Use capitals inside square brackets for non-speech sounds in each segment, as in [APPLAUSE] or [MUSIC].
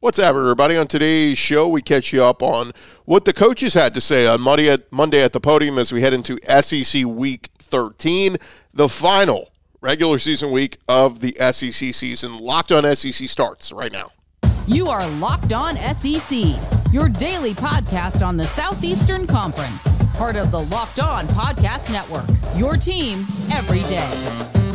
What's happening, everybody? On today's show, we catch you up on what the coaches had to say on Monday at, Monday at the podium as we head into SEC Week 13, the final regular season week of the SEC season. Locked on SEC starts right now. You are Locked On SEC, your daily podcast on the Southeastern Conference, part of the Locked On Podcast Network. Your team every day.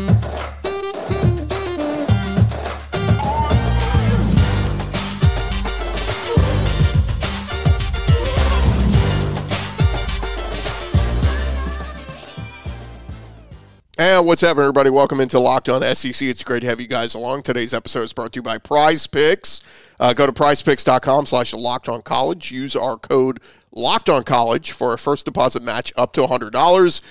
And what's happening, everybody? Welcome into Locked On SEC. It's great to have you guys along. Today's episode is brought to you by Prize Picks. Uh, go to prizepicks.com slash locked on college. Use our code locked on college for a first deposit match up to $100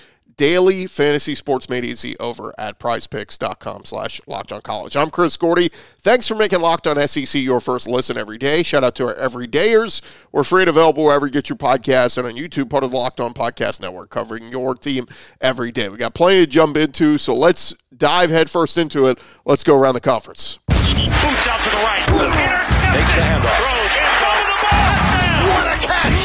daily fantasy sports made easy over at prizepicks.com slash locked on college. I'm Chris Gordy. Thanks for making Locked On SEC your first listen every day. Shout out to our everydayers. We're free and available wherever you get your podcasts and on YouTube, part of the Locked On Podcast Network, covering your team every day. We got plenty to jump into, so let's dive headfirst into it. Let's go around the conference. Boots out to the right. Takes the handoff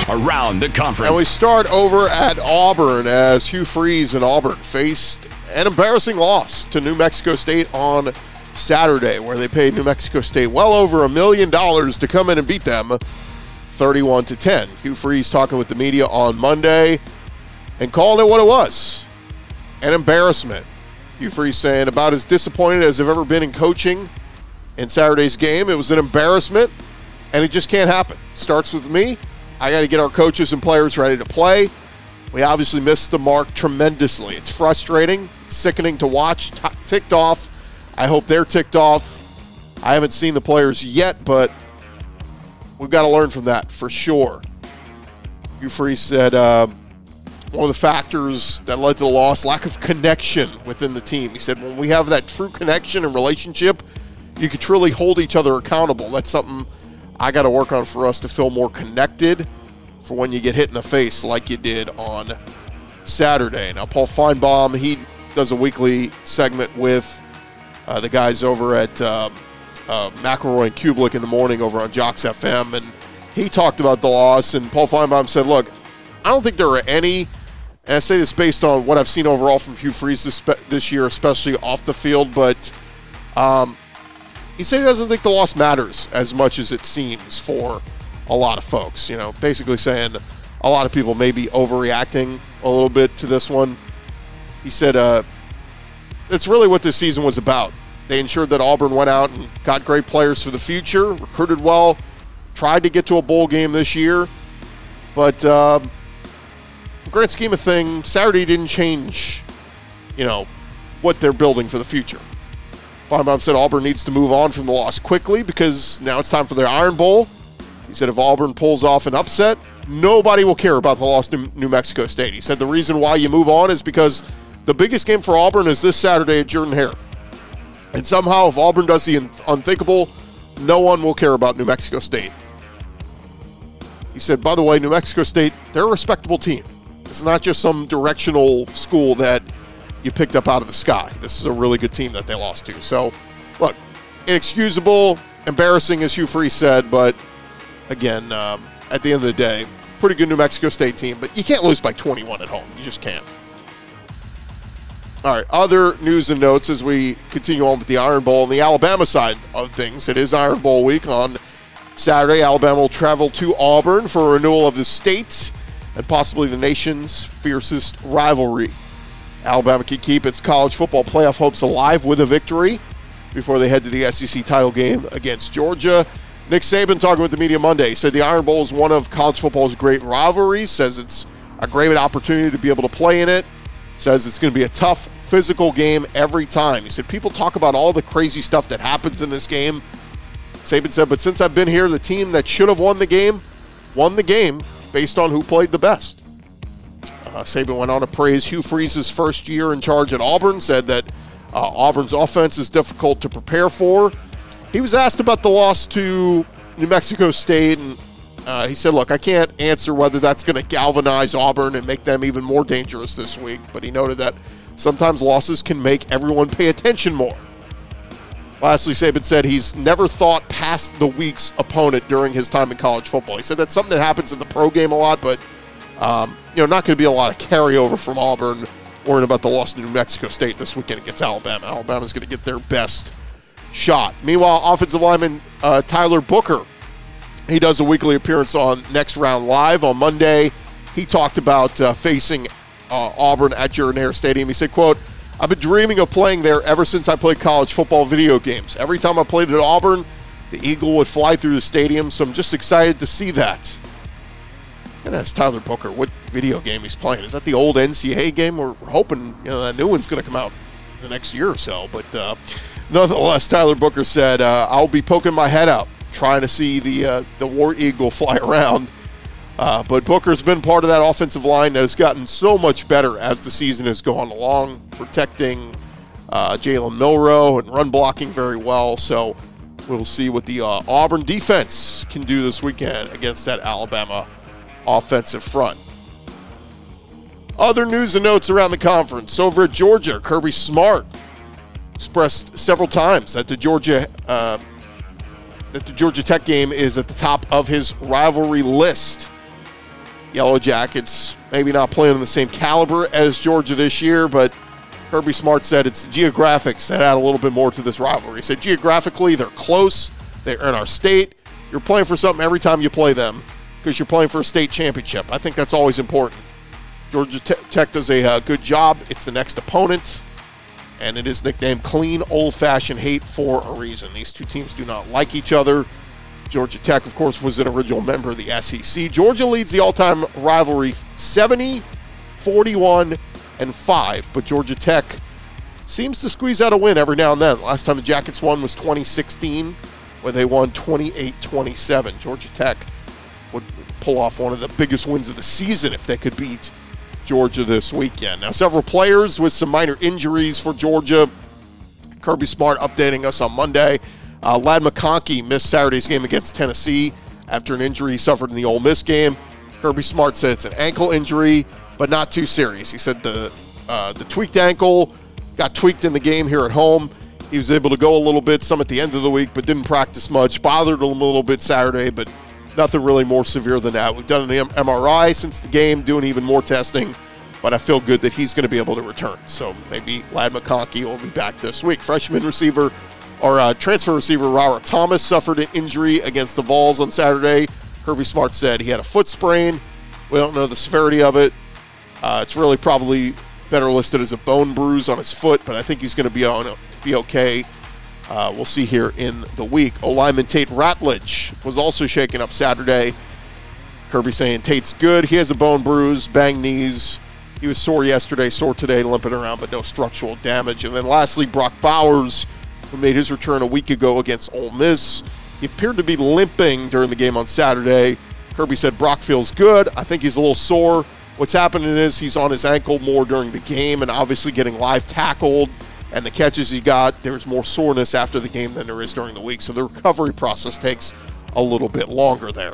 around the conference. And we start over at Auburn as Hugh Freeze and Auburn faced an embarrassing loss to New Mexico State on Saturday, where they paid New Mexico State well over a million dollars to come in and beat them 31 to 10. Hugh Freeze talking with the media on Monday and calling it what it was an embarrassment. Hugh Freeze saying about as disappointed as I've ever been in coaching in Saturday's game. It was an embarrassment, and it just can't happen. Starts with me. I got to get our coaches and players ready to play. We obviously missed the mark tremendously. It's frustrating, sickening to watch, t- ticked off. I hope they're ticked off. I haven't seen the players yet, but we've got to learn from that for sure. Hugh Freeze said uh, one of the factors that led to the loss, lack of connection within the team. He said when we have that true connection and relationship, you can truly hold each other accountable. That's something I got to work on for us to feel more connected for when you get hit in the face like you did on Saturday. Now, Paul Finebaum, he does a weekly segment with uh, the guys over at uh, uh, McElroy and Cubelic in the morning over on JOX FM, and he talked about the loss. And Paul Finebaum said, "Look, I don't think there are any." And I say this based on what I've seen overall from Hugh Freeze this, this year, especially off the field, but um, he said he doesn't think the loss matters as much as it seems for a lot of folks. You know, basically saying a lot of people may be overreacting a little bit to this one. He said, uh, that's really what this season was about. They ensured that Auburn went out and got great players for the future, recruited well, tried to get to a bowl game this year. But um, grand scheme of thing, Saturday didn't change, you know, what they're building for the future. Finebaum said Auburn needs to move on from the loss quickly because now it's time for their Iron Bowl. He said if Auburn pulls off an upset, nobody will care about the loss to New Mexico State. He said the reason why you move on is because the biggest game for Auburn is this Saturday at Jordan Hare. And somehow, if Auburn does the unthinkable, no one will care about New Mexico State. He said, by the way, New Mexico State, they're a respectable team. It's not just some directional school that you picked up out of the sky. This is a really good team that they lost to. So, look, inexcusable, embarrassing, as Hugh Freeze said, but again, um, at the end of the day, pretty good New Mexico State team, but you can't lose by 21 at home. You just can't. All right, other news and notes as we continue on with the Iron Bowl and the Alabama side of things. It is Iron Bowl week on Saturday. Alabama will travel to Auburn for a renewal of the state and possibly the nation's fiercest rivalry. Alabama can keep its college football playoff hopes alive with a victory before they head to the SEC title game against Georgia. Nick Saban talking with the media Monday said the Iron Bowl is one of college football's great rivalries. Says it's a great opportunity to be able to play in it. Says it's going to be a tough physical game every time. He said people talk about all the crazy stuff that happens in this game. Saban said, but since I've been here, the team that should have won the game won the game based on who played the best. Uh, Saban went on to praise Hugh Freeze's first year in charge at Auburn, said that uh, Auburn's offense is difficult to prepare for. He was asked about the loss to New Mexico State, and uh, he said, Look, I can't answer whether that's going to galvanize Auburn and make them even more dangerous this week, but he noted that sometimes losses can make everyone pay attention more. Lastly, Saban said he's never thought past the week's opponent during his time in college football. He said that's something that happens in the pro game a lot, but um, you know, not going to be a lot of carryover from Auburn worrying about the loss to New Mexico State this weekend against Alabama. Alabama's going to get their best shot. Meanwhile, offensive lineman uh, Tyler Booker, he does a weekly appearance on Next Round Live on Monday. He talked about uh, facing uh, Auburn at Jordan-Hare Stadium. He said, "quote I've been dreaming of playing there ever since I played college football video games. Every time I played at Auburn, the Eagle would fly through the stadium, so I'm just excited to see that." And ask Tyler Booker what video game he's playing. Is that the old NCAA game? We're hoping you know that new one's going to come out the next year or so. But uh, nonetheless, Tyler Booker said, uh, "I'll be poking my head out, trying to see the uh, the War Eagle [LAUGHS] fly around." Uh, but Booker's been part of that offensive line that has gotten so much better as the season has gone along, protecting uh, Jalen Milroe and run blocking very well. So we'll see what the uh, Auburn defense can do this weekend against that Alabama offensive front. Other news and notes around the conference. Over at Georgia, Kirby Smart expressed several times that the Georgia uh, that the Georgia Tech game is at the top of his rivalry list. Yellow Jackets maybe not playing on the same caliber as Georgia this year, but Kirby Smart said it's geographics that add a little bit more to this rivalry. He said geographically they're close, they're in our state. You're playing for something every time you play them because you're playing for a state championship. I think that's always important. Georgia Tech does a uh, good job. It's the next opponent, and it is nicknamed Clean Old Fashioned Hate for a reason. These two teams do not like each other. Georgia Tech, of course, was an original member of the SEC. Georgia leads the all time rivalry 70, 41, and 5, but Georgia Tech seems to squeeze out a win every now and then. Last time the Jackets won was 2016, where they won 28 27. Georgia Tech pull off one of the biggest wins of the season if they could beat Georgia this weekend. Now, several players with some minor injuries for Georgia. Kirby Smart updating us on Monday. Uh, Ladd McConkey missed Saturday's game against Tennessee after an injury he suffered in the Ole Miss game. Kirby Smart said it's an ankle injury, but not too serious. He said the uh, the tweaked ankle got tweaked in the game here at home. He was able to go a little bit, some at the end of the week, but didn't practice much. Bothered him a little bit Saturday, but nothing really more severe than that. We've done an MRI since the game, doing even more testing, but I feel good that he's going to be able to return. So maybe Ladd McConkey will be back this week. Freshman receiver or uh, transfer receiver Rara Thomas suffered an injury against the Vols on Saturday. Kirby Smart said he had a foot sprain. We don't know the severity of it. Uh, it's really probably better listed as a bone bruise on his foot, but I think he's going to be on be okay. Uh, we'll see here in the week. O lineman Tate Ratledge was also shaken up Saturday. Kirby saying Tate's good. He has a bone bruise, bang knees. He was sore yesterday, sore today, limping around, but no structural damage. And then lastly, Brock Bowers who made his return a week ago against Ole Miss. He appeared to be limping during the game on Saturday. Kirby said Brock feels good. I think he's a little sore. What's happening is he's on his ankle more during the game and obviously getting live tackled. And the catches he got, there's more soreness after the game than there is during the week. So the recovery process takes a little bit longer there.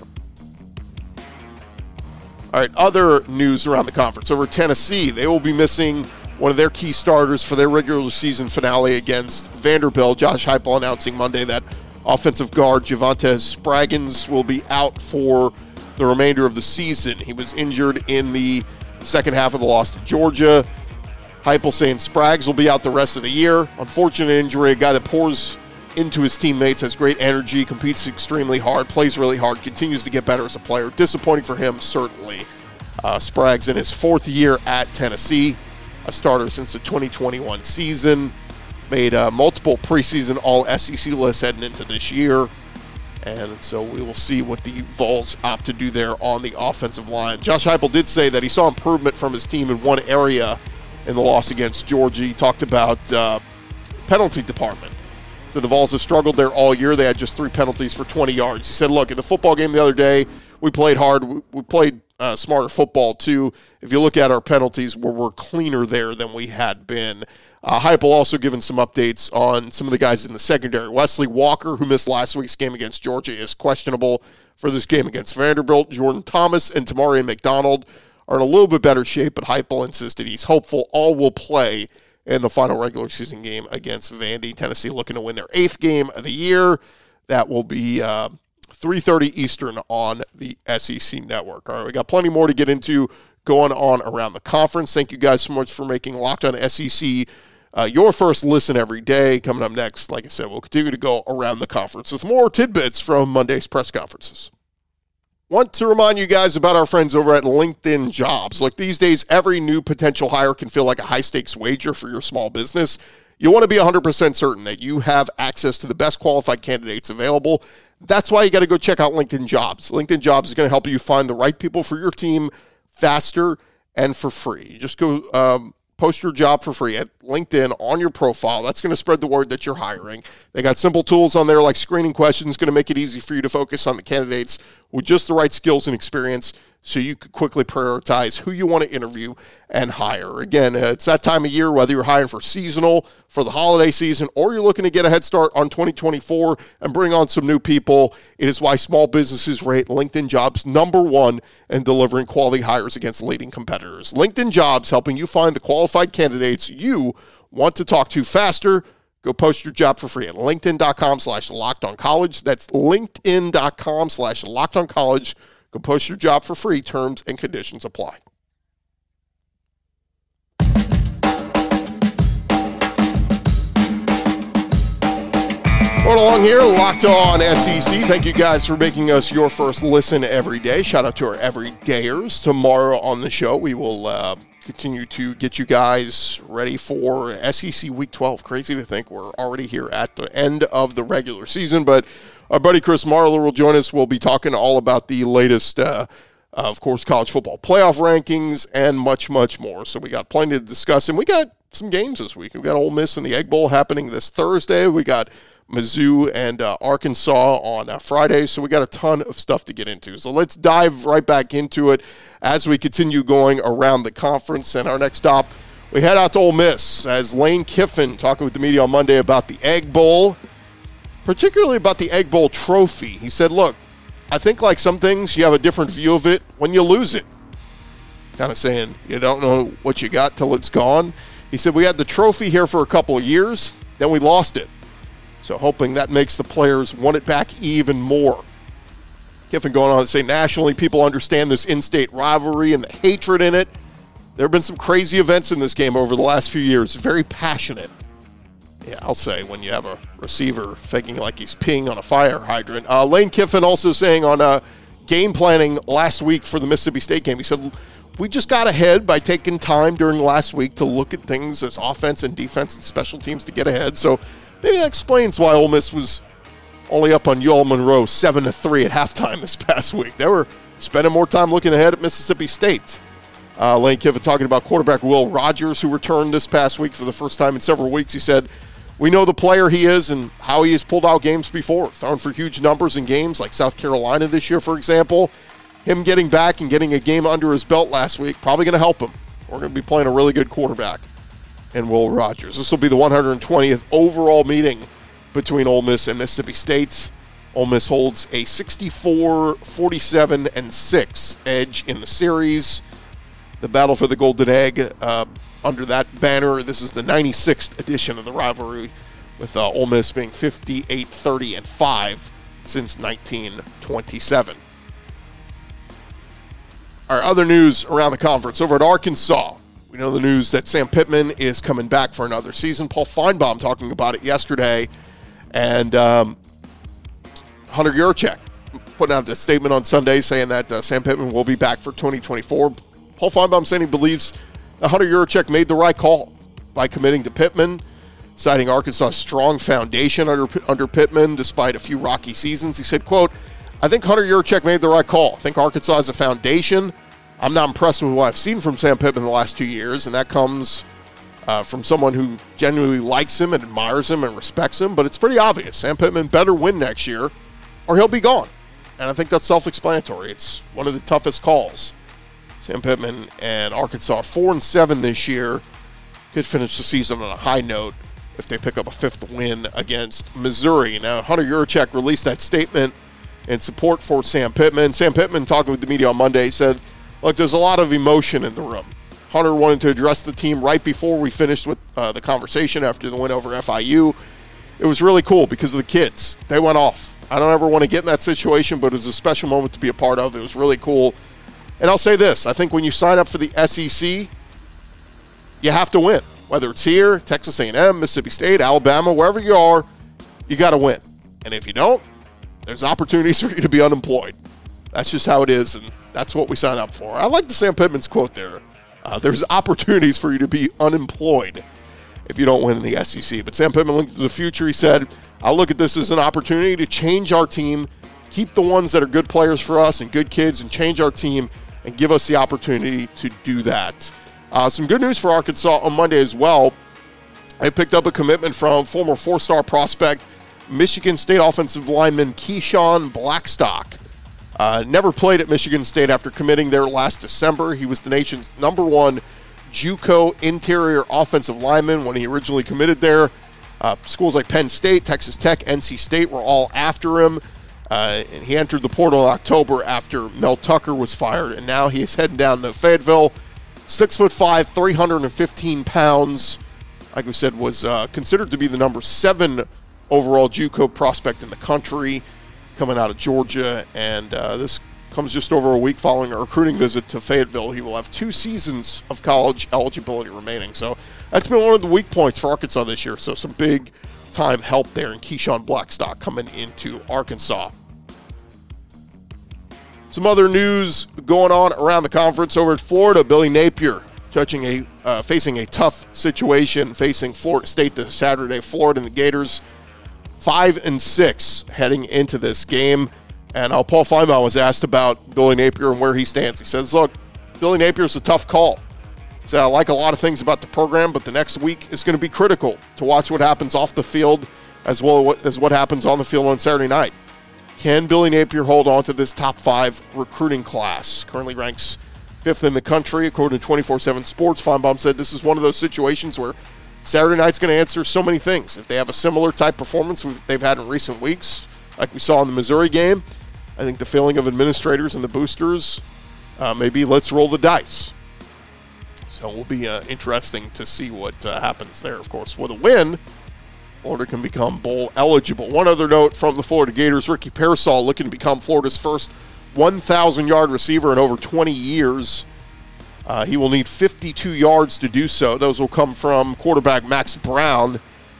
All right, other news around the conference. Over Tennessee, they will be missing one of their key starters for their regular season finale against Vanderbilt. Josh Heupel announcing Monday that offensive guard Javontez Spraggins will be out for the remainder of the season. He was injured in the second half of the loss to Georgia. Heupel saying Sprags will be out the rest of the year. Unfortunate injury, a guy that pours into his teammates, has great energy, competes extremely hard, plays really hard, continues to get better as a player. Disappointing for him, certainly. Uh, Sprags in his fourth year at Tennessee a starter since the 2021 season. Made uh, multiple preseason All SEC lists heading into this year. And so we will see what the Vols opt to do there on the offensive line. Josh Heupel did say that he saw improvement from his team in one area in the loss against Georgia. He talked about uh, penalty department. So the Vols have struggled there all year. They had just three penalties for 20 yards. He said, "Look, in the football game the other day, we played hard. We played uh, smarter football too. If you look at our penalties, where we're cleaner there than we had been. Uh, Heupel also given some updates on some of the guys in the secondary. Wesley Walker, who missed last week's game against Georgia, is questionable for this game against Vanderbilt. Jordan Thomas and Tamari McDonald are in a little bit better shape, but Heupel insisted he's hopeful all will play in the final regular season game against Vandy. Tennessee looking to win their eighth game of the year. That will be uh, 3.30 Eastern on the SEC network. All right, we got plenty more to get into going on around the conference. Thank you guys so much for making Locked On SEC uh, your first listen every day. Coming up next, like I said, we'll continue to go around the conference with more tidbits from Monday's press conferences. Want to remind you guys about our friends over at LinkedIn Jobs. Look, these days, every new potential hire can feel like a high stakes wager for your small business. You want to be 100% certain that you have access to the best qualified candidates available. That's why you got to go check out LinkedIn Jobs. LinkedIn Jobs is going to help you find the right people for your team faster and for free. Just go um, post your job for free at LinkedIn on your profile. That's going to spread the word that you're hiring. They got simple tools on there like screening questions, going to make it easy for you to focus on the candidates with just the right skills and experience so you could quickly prioritize who you want to interview and hire. Again, uh, it's that time of year, whether you're hiring for seasonal, for the holiday season, or you're looking to get a head start on 2024 and bring on some new people. It is why small businesses rate LinkedIn jobs number one in delivering quality hires against leading competitors. LinkedIn jobs helping you find the qualified candidates you want to talk to faster. Go post your job for free at linkedin.com slash locked on college. That's linkedin.com slash locked on college. Go post your job for free. Terms and conditions apply. Going along here, locked on SEC. Thank you guys for making us your first listen every day. Shout out to our everydayers. Tomorrow on the show, we will uh, continue to get you guys ready for SEC Week 12. Crazy to think we're already here at the end of the regular season, but our buddy Chris Marlar will join us. We'll be talking all about the latest, uh, of course, college football playoff rankings and much, much more. So we got plenty to discuss, and we got some games this week. We got Ole Miss and the Egg Bowl happening this Thursday. We got Mizzou and uh, Arkansas on uh, Friday. So we got a ton of stuff to get into. So let's dive right back into it as we continue going around the conference. And our next stop, we head out to Ole Miss as Lane Kiffin talking with the media on Monday about the Egg Bowl particularly about the Egg Bowl trophy. He said, Look, I think like some things, you have a different view of it when you lose it. Kind of saying, you don't know what you got till it's gone. He said, We had the trophy here for a couple of years, then we lost it. So, hoping that makes the players want it back even more. Kiffin going on to say, nationally, people understand this in state rivalry and the hatred in it. There have been some crazy events in this game over the last few years, very passionate yeah, I'll say when you have a receiver faking like he's peeing on a fire hydrant. Uh, Lane Kiffin also saying on uh, game planning last week for the Mississippi State game, he said, We just got ahead by taking time during last week to look at things as offense and defense and special teams to get ahead. So maybe that explains why Ole Miss was only up on UL Monroe 7 to 3 at halftime this past week. They were spending more time looking ahead at Mississippi State. Uh, Lane Kiffin talking about quarterback Will Rogers, who returned this past week for the first time in several weeks. He said, we know the player he is and how he has pulled out games before, thrown for huge numbers in games like South Carolina this year, for example. Him getting back and getting a game under his belt last week probably going to help him. We're going to be playing a really good quarterback in Will Rogers. This will be the 120th overall meeting between Ole Miss and Mississippi State. Ole Miss holds a 64, 47, and 6 edge in the series. The battle for the Golden Egg uh, under that banner. This is the 96th edition of the rivalry, with uh, Ole Miss being 58, 30, and 5 since 1927. Our other news around the conference over at Arkansas. We know the news that Sam Pittman is coming back for another season. Paul Finebaum talking about it yesterday, and um, Hunter Yurachek putting out a statement on Sunday saying that uh, Sam Pittman will be back for 2024. Paul Finebaum saying he believes Hunter Yurachek made the right call by committing to Pittman, citing Arkansas' strong foundation under, under Pittman despite a few rocky seasons. He said, quote, I think Hunter Yurachek made the right call. I think Arkansas has a foundation. I'm not impressed with what I've seen from Sam Pittman the last two years, and that comes uh, from someone who genuinely likes him and admires him and respects him. But it's pretty obvious Sam Pittman better win next year, or he'll be gone. And I think that's self-explanatory. It's one of the toughest calls Sam Pittman and Arkansas four and seven this year. Could finish the season on a high note if they pick up a fifth win against Missouri. Now, Hunter Yurachek released that statement in support for Sam Pittman. Sam Pittman, talking with the media on Monday, said, Look, there's a lot of emotion in the room. Hunter wanted to address the team right before we finished with uh, the conversation after the win over FIU. It was really cool because of the kids. They went off. I don't ever want to get in that situation, but it was a special moment to be a part of. It was really cool. And I'll say this I think when you sign up for the SEC, you have to win. Whether it's here, Texas A&M, Mississippi State, Alabama, wherever you are, you got to win. And if you don't, there's opportunities [LAUGHS] for you to be unemployed. That's just how it is, and that's what we sign up for. I like the Sam Pittman's quote there. Uh, there's opportunities for you to be unemployed if you don't win in the SEC. But Sam Pittman looked to the future. He said, I look at this as an opportunity to change our team, keep the ones that are good players for us and good kids, and change our team and give us the opportunity to do that. Uh, some good news for Arkansas on Monday as well. I picked up a commitment from former four star prospect, Michigan State offensive lineman Keyshawn Blackstock. Uh, never played at Michigan State after committing there last December. He was the nation's number one JUCO interior offensive lineman when he originally committed there. Uh, schools like Penn State, Texas Tech, NC State were all after him. Uh, and he entered the portal in October after Mel Tucker was fired, and now he is heading down to Fayetteville. Six foot five, 315 pounds. Like we said, was uh, considered to be the number seven overall JUCO prospect in the country, coming out of Georgia. And uh, this comes just over a week following a recruiting visit to Fayetteville. He will have two seasons of college eligibility remaining. So that's been one of the weak points for Arkansas this year. So some big time help there in Keyshawn Blackstock coming into Arkansas. Some other news going on around the conference over at Florida. Billy Napier touching a uh, facing a tough situation facing Florida State this Saturday. Florida and the Gators five and six heading into this game. And uh, Paul Finebaum was asked about Billy Napier and where he stands. He says, "Look, Billy Napier's a tough call. Said I like a lot of things about the program, but the next week is going to be critical to watch what happens off the field as well as what happens on the field on Saturday night." Can Billy Napier hold on to this top five recruiting class? Currently ranks fifth in the country, according to 24 7 Sports. Finebaum said this is one of those situations where Saturday night's going to answer so many things. If they have a similar type performance they've had in recent weeks, like we saw in the Missouri game, I think the feeling of administrators and the boosters uh, maybe let's roll the dice. So it will be uh, interesting to see what uh, happens there. Of course, with a win, Florida can become bowl eligible. One other note from the Florida Gators Ricky Pearsall looking to become Florida's first 1,000 yard receiver in over 20 years. Uh, he will need 52 yards to do so. Those will come from quarterback Max Brown,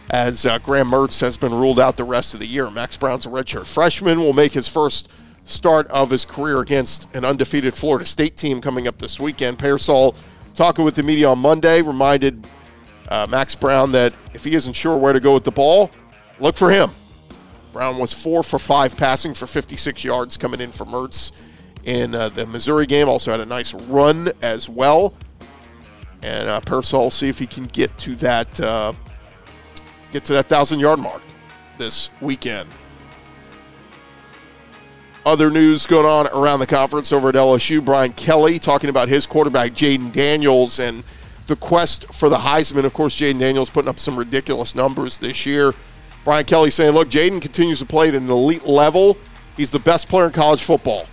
as uh, Graham Mertz has been ruled out the rest of the year. Max Brown's a redshirt freshman, will make his first start of his career against an undefeated Florida State team coming up this weekend. Pearsall, talking with the media on Monday, reminded uh, Max Brown that if he isn't sure where to go with the ball, look for him. Brown was four for five passing for 56 yards coming in for Mertz in uh, the Missouri game. Also had a nice run as well. And uh, see if he can get to that uh, get to that thousand yard mark this weekend. Other news going on around the conference over at LSU. Brian Kelly talking about his quarterback Jayden Daniels and the quest for the Heisman. Of course, Jayden Daniels putting up some ridiculous numbers this year. Brian Kelly saying, look, Jayden continues to play at an elite level. He's the best player in college football.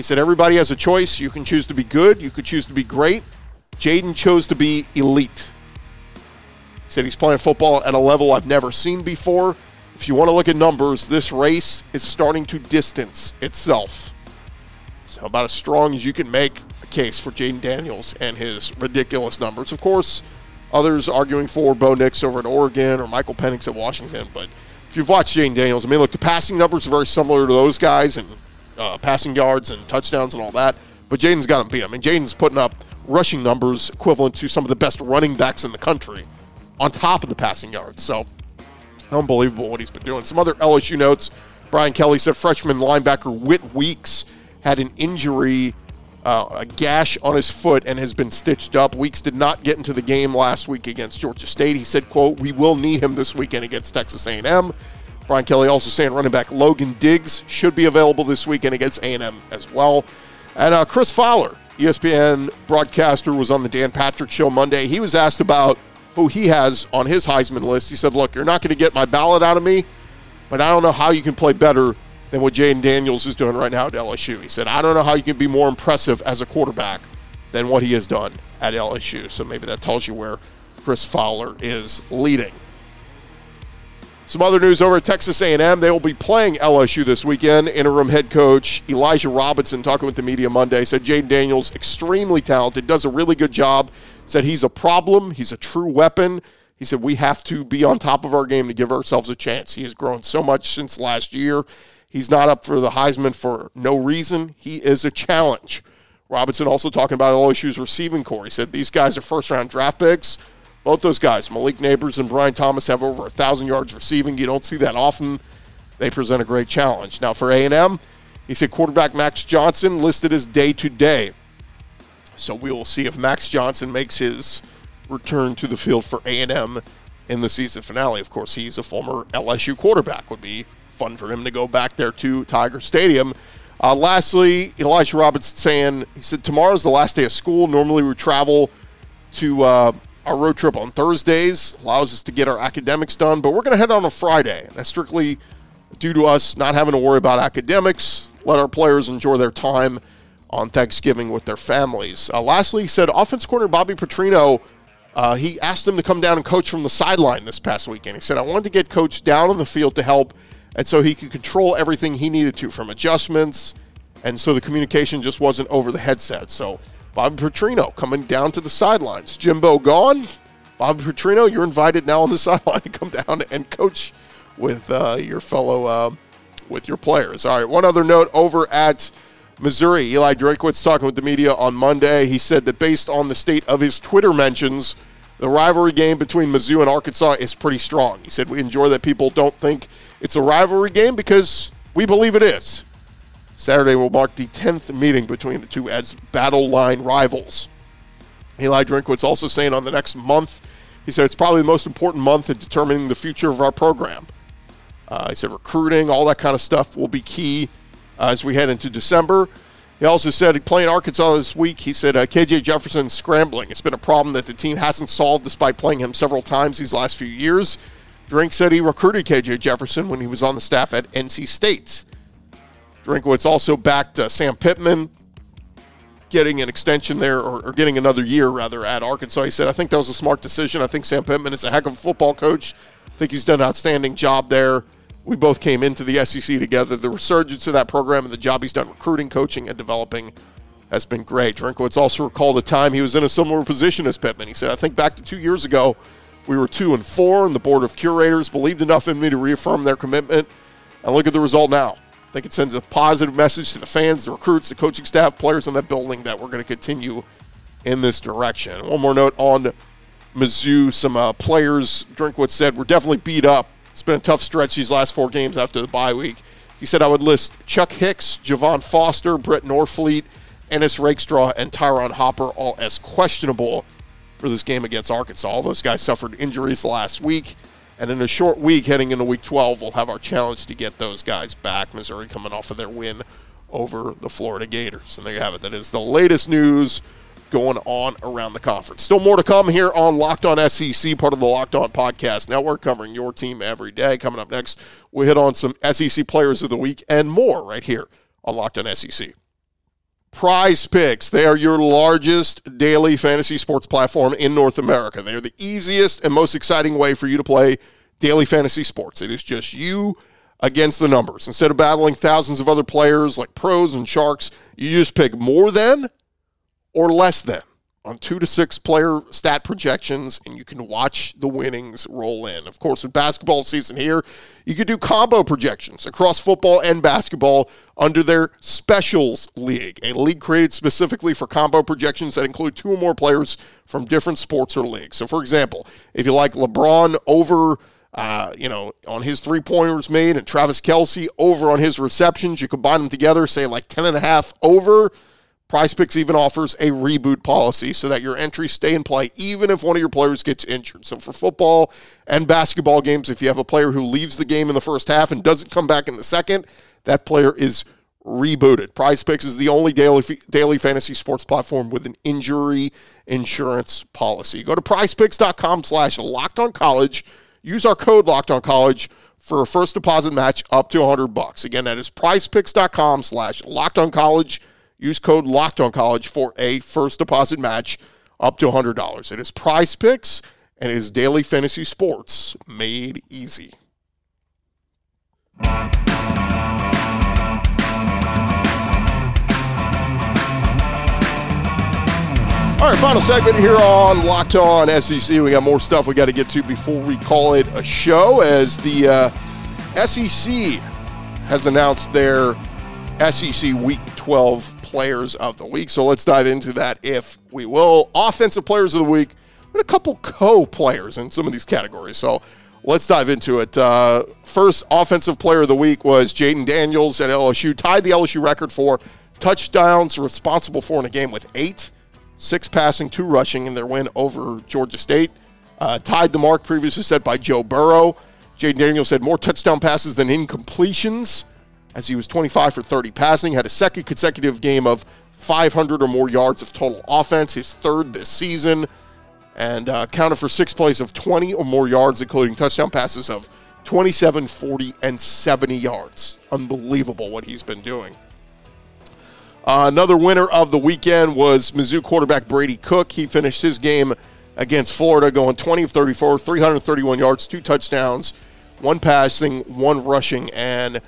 He said, everybody has a choice. You can choose to be good, you could choose to be great. Jayden chose to be elite. He said he's playing football at a level I've never seen before. If you want to look at numbers, this race is starting to distance itself. So, about as strong as you can make a case for Jayden Daniels and his ridiculous numbers. Of course, Others arguing for Bo Nix over at Oregon or Michael Penix at Washington. But if you've watched Jayden Daniels, I mean, look, the passing numbers are very similar to those guys and uh, passing yards and touchdowns and all that. But Jayden's got him beat. I mean, Jayden's putting up rushing numbers equivalent to some of the best running backs in the country on top of the passing yards. So unbelievable what he's been doing. Some other LSU notes. Brian Kelly said freshman linebacker Whit Weeks had an injury uh, a gash on his foot and has been stitched up. Weeks did not get into the game last week against Georgia State. He said, "quote We will need him this weekend against Texas A&M." Brian Kelly also saying running back Logan Diggs should be available this weekend against A&M as well. And uh, Chris Fowler, ESPN broadcaster, was on the Dan Patrick Show Monday. He was asked about who he has on his Heisman list. He said, "Look, you're not going to get my ballot out of me, but I don't know how you can play better than what Jayden Daniels is doing right now at LSU. He said, I don't know how you can be more impressive as a quarterback than what he has done at LSU. So maybe that tells you where Chris Fowler is leading. Some other news over at Texas A&M. They will be playing LSU this weekend. Interim head coach Elijah Robinson, talking with the media Monday, said Jayden Daniels extremely talented, does a really good job. Said he's a problem. He's a true weapon. He said we have to be on top of our game to give ourselves a chance. He has grown so much since last year. He's not up for the Heisman for no reason. He is a challenge. Robinson also talking about LSU's receiving corps. He said these guys are first round draft picks. Both those guys, Malik Nabers and Brian Thomas, have over a thousand yards receiving. You don't see that often. They present a great challenge. Now for A&M, he said quarterback Max Johnson listed as day to day. So we will see if Max Johnson makes his return to the field for A&M in the season finale. Of course, he's a former LSU quarterback. Would be fun for him to go back there to Tiger Stadium. Uh, lastly, Elijah Robinson saying he said tomorrow's the last day of school. Normally we travel to uh, our road trip on Thursdays, allows us to get our academics done, but we're going to head on a Friday. That's strictly due to us not having to worry about academics. Let our players enjoy their time on Thanksgiving with their families. Uh, lastly, he said offense corner Bobby Petrino. Uh, he asked him to come down and coach from the sideline this past weekend. He said, I wanted to get coach down on the field to help, and so he could control everything he needed to from adjustments, and so the communication just wasn't over the headset. So Bobby Petrino coming down to the sidelines. Jimbo gone. Bobby Petrino, you're invited now on the [LAUGHS] sideline to come down and coach with uh, your fellow, uh, with your players. All right, one other note over at Missouri. Eli Drinkwitz talking with the media on Monday. He said that based on the state of his Twitter mentions, the rivalry game between Mizzou and Arkansas is pretty strong. He said, We enjoy that people don't think it's a rivalry game because we believe it is. Saturday will mark the 10th meeting between the two as battle line rivals. Eli Drinkwitz also saying on the next month, he said it's probably the most important month in determining the future of our program. Uh, he said recruiting, all that kind of stuff will be key uh, as we head into December. He also said playing Arkansas this week, he said uh, KJ Jefferson scrambling. It's been a problem that the team hasn't solved despite playing him several times these last few years. Drink said he recruited KJ Jefferson when he was on the staff at NC State. Drinkwitz also backed uh, Sam Pittman, getting an extension there, or, or, getting another year rather at Arkansas. He said, "I think that was a smart decision. I think Sam Pittman is a heck of a football coach. I think he's done an outstanding job there. We both came into the SEC together. The resurgence of that program and the job he's done recruiting, coaching, and developing." Has been great. Drinkwitz also recalled a time he was in a similar position as Pittman. He said, I think back to two years ago, we were two and four, and the board of curators believed enough in me to reaffirm their commitment. And look at the result now. I think it sends a positive message to the fans, the recruits, the coaching staff, players in that building that we're going to continue in this direction. One more note on Mizzou. Some uh, players, Drinkwitz said, were definitely beat up. It's been a tough stretch these last four games after the bye week. He said, I would list Chuck Hicks, Javon Foster, Brett Norfleet, Ennis Rakestraw, and Tyron Hopper all as questionable for this game against Arkansas. All those guys suffered injuries last week. And in a short week, heading into week 12, we'll have our challenge to get those guys back. Missouri coming off of their win over the Florida Gators. And there you have it. That is the latest news going on around the conference. Still more to come here on Locked On SEC, part of the Locked On Podcast Network, covering your team every day. Coming up next, we hit on some SEC players of the week and more right here on Locked On SEC. Prize Picks. They are your largest daily fantasy sports platform in North America. They are the easiest and most exciting way for you to play daily fantasy sports. It is just you against the numbers. Instead of battling thousands of other players like pros and sharks, you just pick more than or less than on two to six player stat projections, and you can watch the winnings roll in. Of course, with basketball season here, you can do combo projections across football and basketball under their Specials League, a league created specifically for combo projections that include two or more players from different sports or leagues. So, for example, if you like LeBron over uh, you know, on his three pointers made and Travis Kelce over on his receptions. You combine them together, say like 10 and a half over. Prize Picks even offers a reboot policy so that your entries stay in play even if one of your players gets injured. So for football and basketball games, if you have a player who leaves the game in the first half and doesn't come back in the second, that player is rebooted. Prize Picks is the only daily daily fantasy sports platform with an injury insurance policy. Go to prizepicks.com slash locked on college. Use our code locked on college for a first deposit match up to 100 bucks. Again, that is prizepicks.com slash locked on college. Use code Locked On College for a first deposit match up to $100. It is prize picks and it is daily fantasy sports made easy. All right, final segment here on Locked On SEC. We got more stuff we got to get to before we call it a show as the uh, SEC has announced their SEC Week 12 Players of the Week. So let's dive into that if we will. Offensive Players of the Week, with a couple co players in some of these categories. So let's dive into it. Uh, first Offensive Player of the Week was Jayden Daniels at LSU, tied the LSU record for touchdowns responsible for in a game with eight six passing, two rushing in their win over Georgia State. Uh, tied the mark previously set by Joe Burrow. Jayden Daniels had more touchdown passes than incompletions as he was 25 for 30 passing, had a second consecutive game of 500 or more yards of total offense, his third this season, and uh, counted for six plays of 20 or more yards, including touchdown passes of 27, 40, and 70 yards. Unbelievable what he's been doing. Uh, another winner of the weekend was Mizzou quarterback Brady Cook. He finished his game against Florida going 20 of 34, 331 yards, two touchdowns, one passing, one rushing, and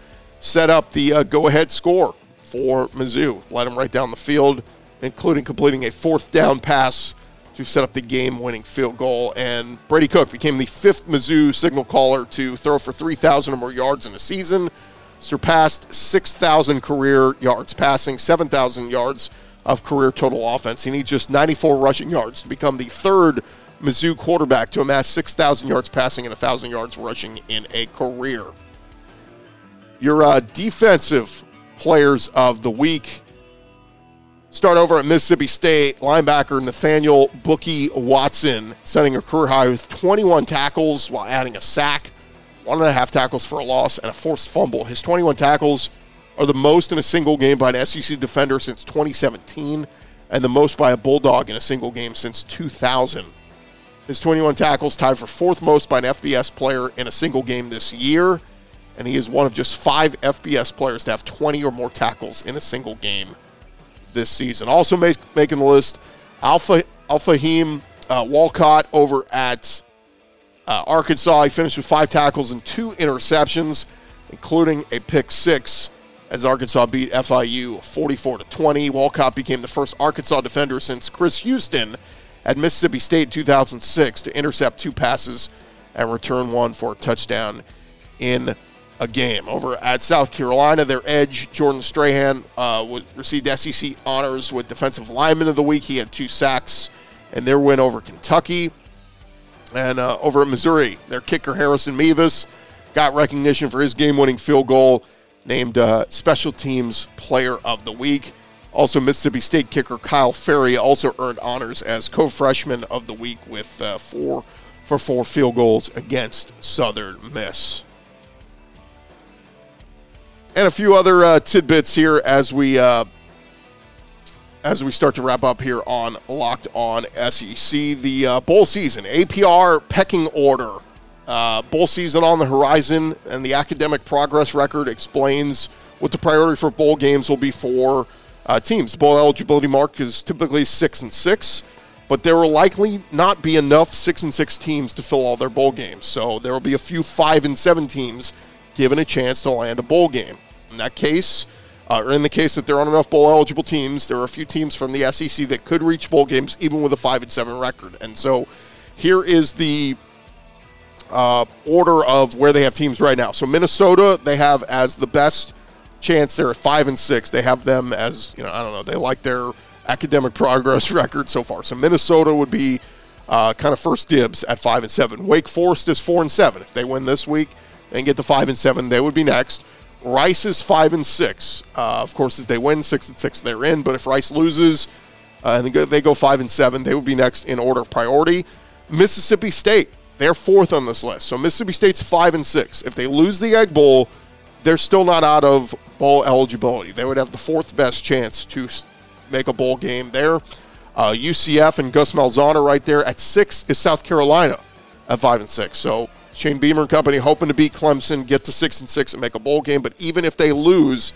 set up the uh, go ahead score for Mizzou. Led him right down the field, including completing a fourth down pass to set up the game winning field goal. And Brady Cook became the fifth Mizzou signal caller to throw for 3,000 or more yards in a season surpassed 6,000 career yards passing, 7,000 yards of career total offense. He needs just 94 rushing yards to become the third Mizzou quarterback to amass 6,000 yards passing and 1,000 yards rushing in a career. Your uh, defensive players of the week start over at Mississippi State. Linebacker Nathaniel Bookie Watson setting a career high with 21 tackles while adding a sack one and a half tackles for a loss, and a forced fumble. His 21 tackles are the most in a single game by an SEC defender since 2017, and the most by a Bulldog in a single game since 2000. His 21 tackles tied for fourth most by an FBS player in a single game this year, and he is one of just five FBS players to have 20 or more tackles in a single game this season. Also make, making the list, Alpha Al-Fahim uh, Walcott over at uh, Arkansas, he finished with five tackles and two interceptions, including a pick six as Arkansas beat FIU 44 to 20. Walcott became the first Arkansas defender since Chris Houston at Mississippi State in 2006 to intercept two passes and return one for a touchdown in a game. Over at South Carolina, their edge, Jordan Strachan, uh, received SEC honors with Defensive Lineman of the Week. He had two sacks and their win over Kentucky. And uh, over at Missouri, their kicker Harrison Mevis got recognition for his game-winning field goal, named uh, Special Teams Player of the Week. Also, Mississippi State kicker Kyle Ferrie also earned honors as co-freshman of the week with uh, four for four field goals against Southern Miss. And a few other uh, tidbits here as we uh, as we start to wrap up here on Locked On SEC. The uh, bowl season, APR pecking order. Uh, bowl season on the horizon, and the academic progress record explains what the priority for bowl games will be for uh, teams. Bowl eligibility mark is typically six and six, but there will likely not be enough six and six teams to fill all their bowl games. So there will be a few five and seven teams given a chance to land a bowl game. In that case, uh, or in the case that there aren't enough bowl eligible teams, there are a few teams from the SEC that could reach bowl games even with a five and seven record. And so here is the uh, order of where they have teams right now. So Minnesota, they have as the best chance. They're at five and six. They have them as you know. I don't know. They like their academic progress [LAUGHS] record so far. So Minnesota would be uh, kind of first dibs at five and seven. Wake Forest is four and seven. If they win this week and get to five and seven, they would be next. Rice is five and six. Uh, of course, if they win six and six, they're in. But if Rice loses uh, and they go, five and seven, they would be next in order of priority. Mississippi State, they're fourth on this list. So Mississippi State's five and six. If they lose the Egg Bowl, they're still not out of bowl eligibility. They would have the fourth best chance to make a bowl game there. Uh, UCF and Gus Malzahn are right there. At six is South Carolina at five and six. So Shane Beamer and company hoping to beat Clemson, get to six and six, and make a bowl game. But even if they lose,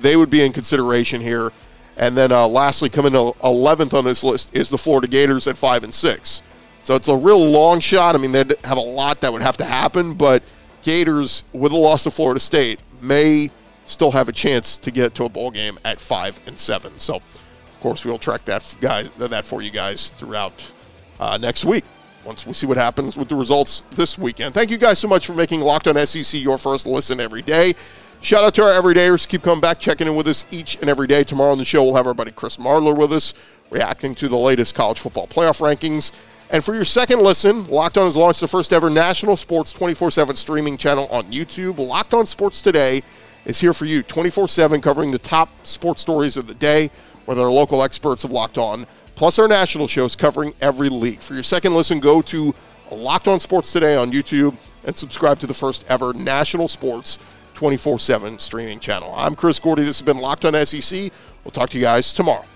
they would be in consideration here. And then uh, lastly, coming to 11th on this list is the Florida Gators at 5 and 6. So it's a real long shot. I mean, they'd have a lot that would have to happen, but Gators, with a loss to Florida State, may still have a chance to get to a bowl game at 5 and 7. So, of course, we'll track that guys that for you guys throughout uh, next week once we see what happens with the results this weekend. Thank you guys so much for making Locked On SEC your first listen every day. Shout out to our everydayers. Keep coming back, checking in with us each and every day. Tomorrow on the show, we'll have our buddy Chris Marlar with us, reacting to the latest college football playoff rankings. And for your second listen, Locked On has launched the first ever national sports 24 7 streaming channel on YouTube. Locked On Sports Today is here for you 24 7, covering the top sports stories of the day, with our local experts have locked on, plus our national shows covering every league. For your second listen, go to Locked On Sports Today on YouTube and subscribe to the first ever national sports 24 7 streaming channel. I'm Chris Gordy. This has been Locked On SEC. We'll talk to you guys tomorrow.